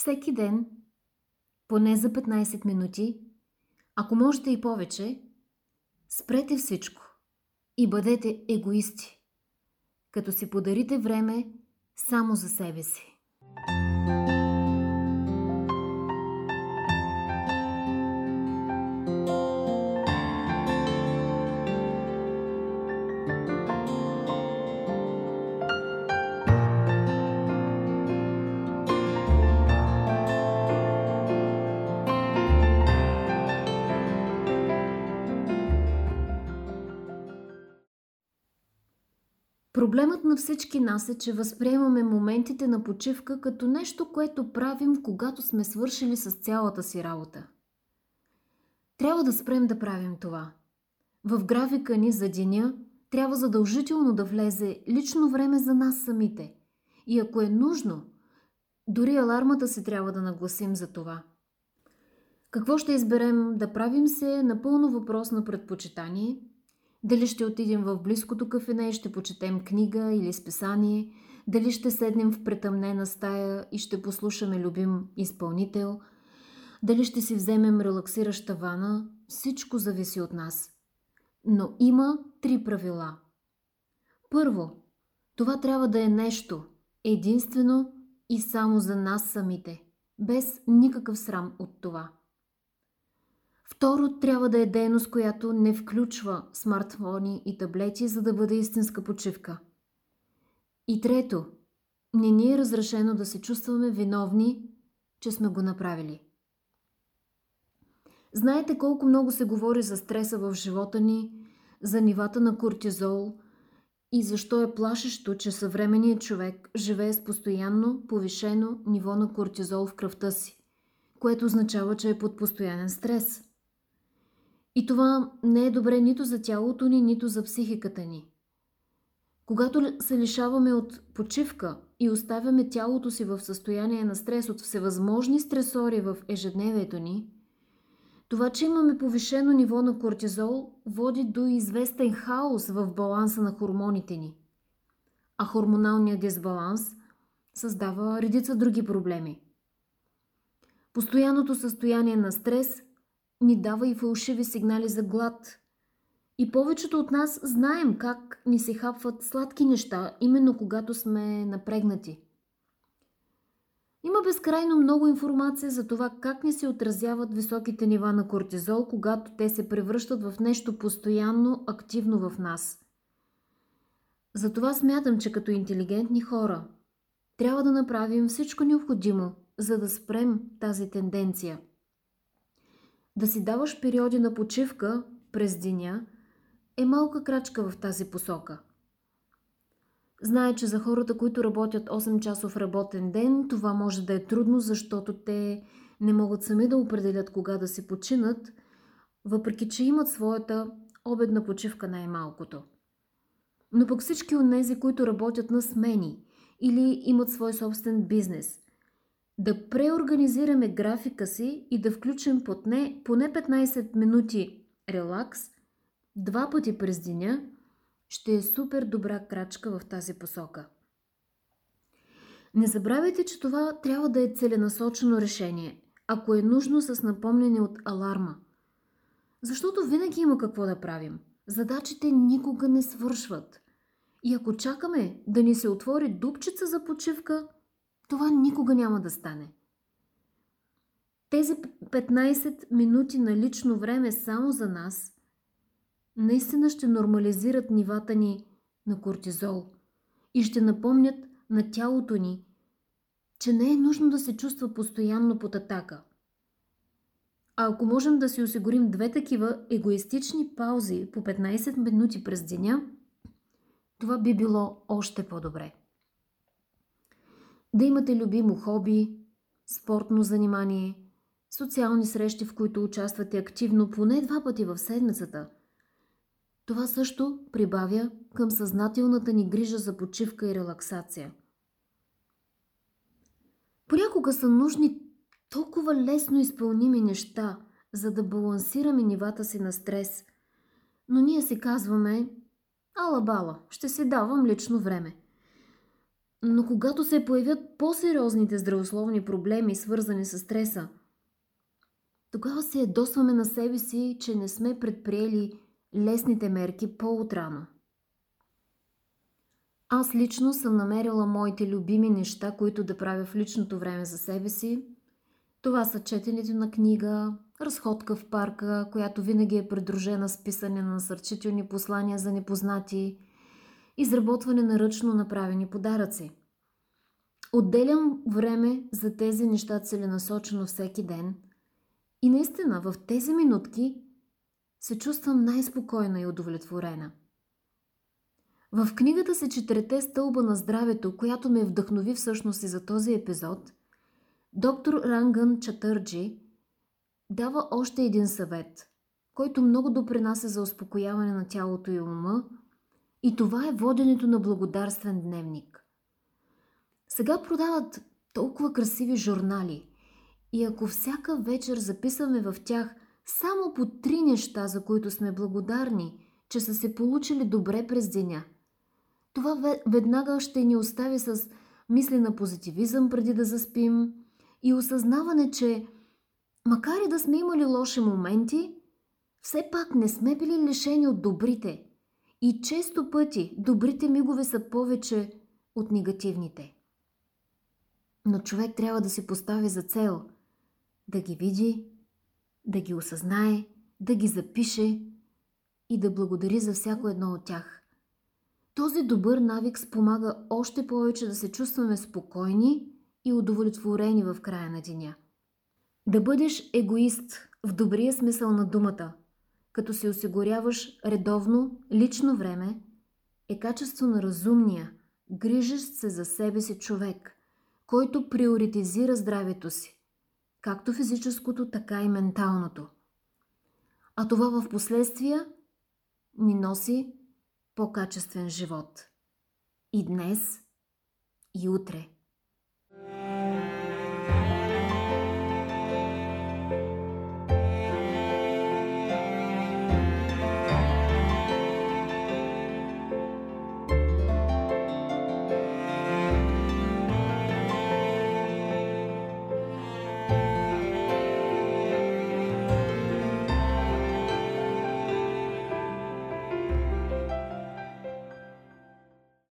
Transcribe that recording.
Всеки ден, поне за 15 минути, ако можете и повече, спрете всичко и бъдете егоисти, като си подарите време само за себе си. Проблемът на всички нас е, че възприемаме моментите на почивка като нещо, което правим, когато сме свършили с цялата си работа. Трябва да спрем да правим това. В графика ни за деня трябва задължително да влезе лично време за нас самите. И ако е нужно, дори алармата си трябва да нагласим за това. Какво ще изберем да правим се е напълно въпрос на предпочитание – дали ще отидем в близкото кафене и ще почетем книга или списание, дали ще седнем в претъмнена стая и ще послушаме любим изпълнител, дали ще си вземем релаксираща вана, всичко зависи от нас. Но има три правила. Първо, това трябва да е нещо, единствено и само за нас самите, без никакъв срам от това – Второ, трябва да е дейност, която не включва смартфони и таблети, за да бъде истинска почивка. И трето, не ни е разрешено да се чувстваме виновни, че сме го направили. Знаете колко много се говори за стреса в живота ни, за нивата на кортизол и защо е плашещо, че съвременният човек живее с постоянно повишено ниво на кортизол в кръвта си, което означава, че е под постоянен стрес – и това не е добре нито за тялото ни, нито за психиката ни. Когато се лишаваме от почивка и оставяме тялото си в състояние на стрес от всевъзможни стресори в ежедневието ни, това, че имаме повишено ниво на кортизол, води до известен хаос в баланса на хормоните ни. А хормоналният дисбаланс създава редица други проблеми. Постоянното състояние на стрес ни дава и фалшиви сигнали за глад. И повечето от нас знаем как ни се хапват сладки неща, именно когато сме напрегнати. Има безкрайно много информация за това как ни се отразяват високите нива на кортизол, когато те се превръщат в нещо постоянно активно в нас. Затова смятам, че като интелигентни хора трябва да направим всичко необходимо, за да спрем тази тенденция – да си даваш периоди на почивка през деня е малка крачка в тази посока. Знае, че за хората, които работят 8 часов работен ден, това може да е трудно, защото те не могат сами да определят кога да се починат, въпреки че имат своята обедна почивка най-малкото. Но пък всички от тези, които работят на смени или имат свой собствен бизнес – да преорганизираме графика си и да включим поне, поне 15 минути релакс два пъти през деня, ще е супер добра крачка в тази посока. Не забравяйте, че това трябва да е целенасочено решение, ако е нужно с напомняне от аларма. Защото винаги има какво да правим. Задачите никога не свършват. И ако чакаме да ни се отвори дупчица за почивка – това никога няма да стане. Тези 15 минути на лично време само за нас наистина ще нормализират нивата ни на кортизол и ще напомнят на тялото ни, че не е нужно да се чувства постоянно под атака. А ако можем да си осигурим две такива егоистични паузи по 15 минути през деня, това би било още по-добре да имате любимо хоби, спортно занимание, социални срещи, в които участвате активно поне два пъти в седмицата. Това също прибавя към съзнателната ни грижа за почивка и релаксация. Понякога са нужни толкова лесно изпълними неща, за да балансираме нивата си на стрес, но ние си казваме, ала бала, ще си давам лично време. Но когато се появят по-сериозните здравословни проблеми, свързани с стреса, тогава се ядосваме на себе си, че не сме предприели лесните мерки по-отрано. Аз лично съм намерила моите любими неща, които да правя в личното време за себе си. Това са четенето на книга, разходка в парка, която винаги е придружена с писане на насърчителни послания за непознати, изработване на ръчно направени подаръци. Отделям време за тези неща целенасочено всеки ден и наистина в тези минутки се чувствам най-спокойна и удовлетворена. В книгата се четирете стълба на здравето, която ме вдъхнови всъщност и за този епизод, доктор Ранган Чатърджи дава още един съвет, който много допринася за успокояване на тялото и ума, и това е воденето на благодарствен дневник. Сега продават толкова красиви журнали и ако всяка вечер записваме в тях само по три неща, за които сме благодарни, че са се получили добре през деня, това веднага ще ни остави с мисли на позитивизъм преди да заспим и осъзнаване, че макар и да сме имали лоши моменти, все пак не сме били лишени от добрите. И често пъти добрите мигове са повече от негативните. Но човек трябва да си постави за цел да ги види, да ги осъзнае, да ги запише и да благодари за всяко едно от тях. Този добър навик спомага още повече да се чувстваме спокойни и удовлетворени в края на деня. Да бъдеш егоист в добрия смисъл на думата, като си осигуряваш редовно лично време, е качество на разумния, грижещ се за себе си човек, който приоритизира здравето си, както физическото, така и менталното. А това в последствия ни носи по-качествен живот. И днес, и утре.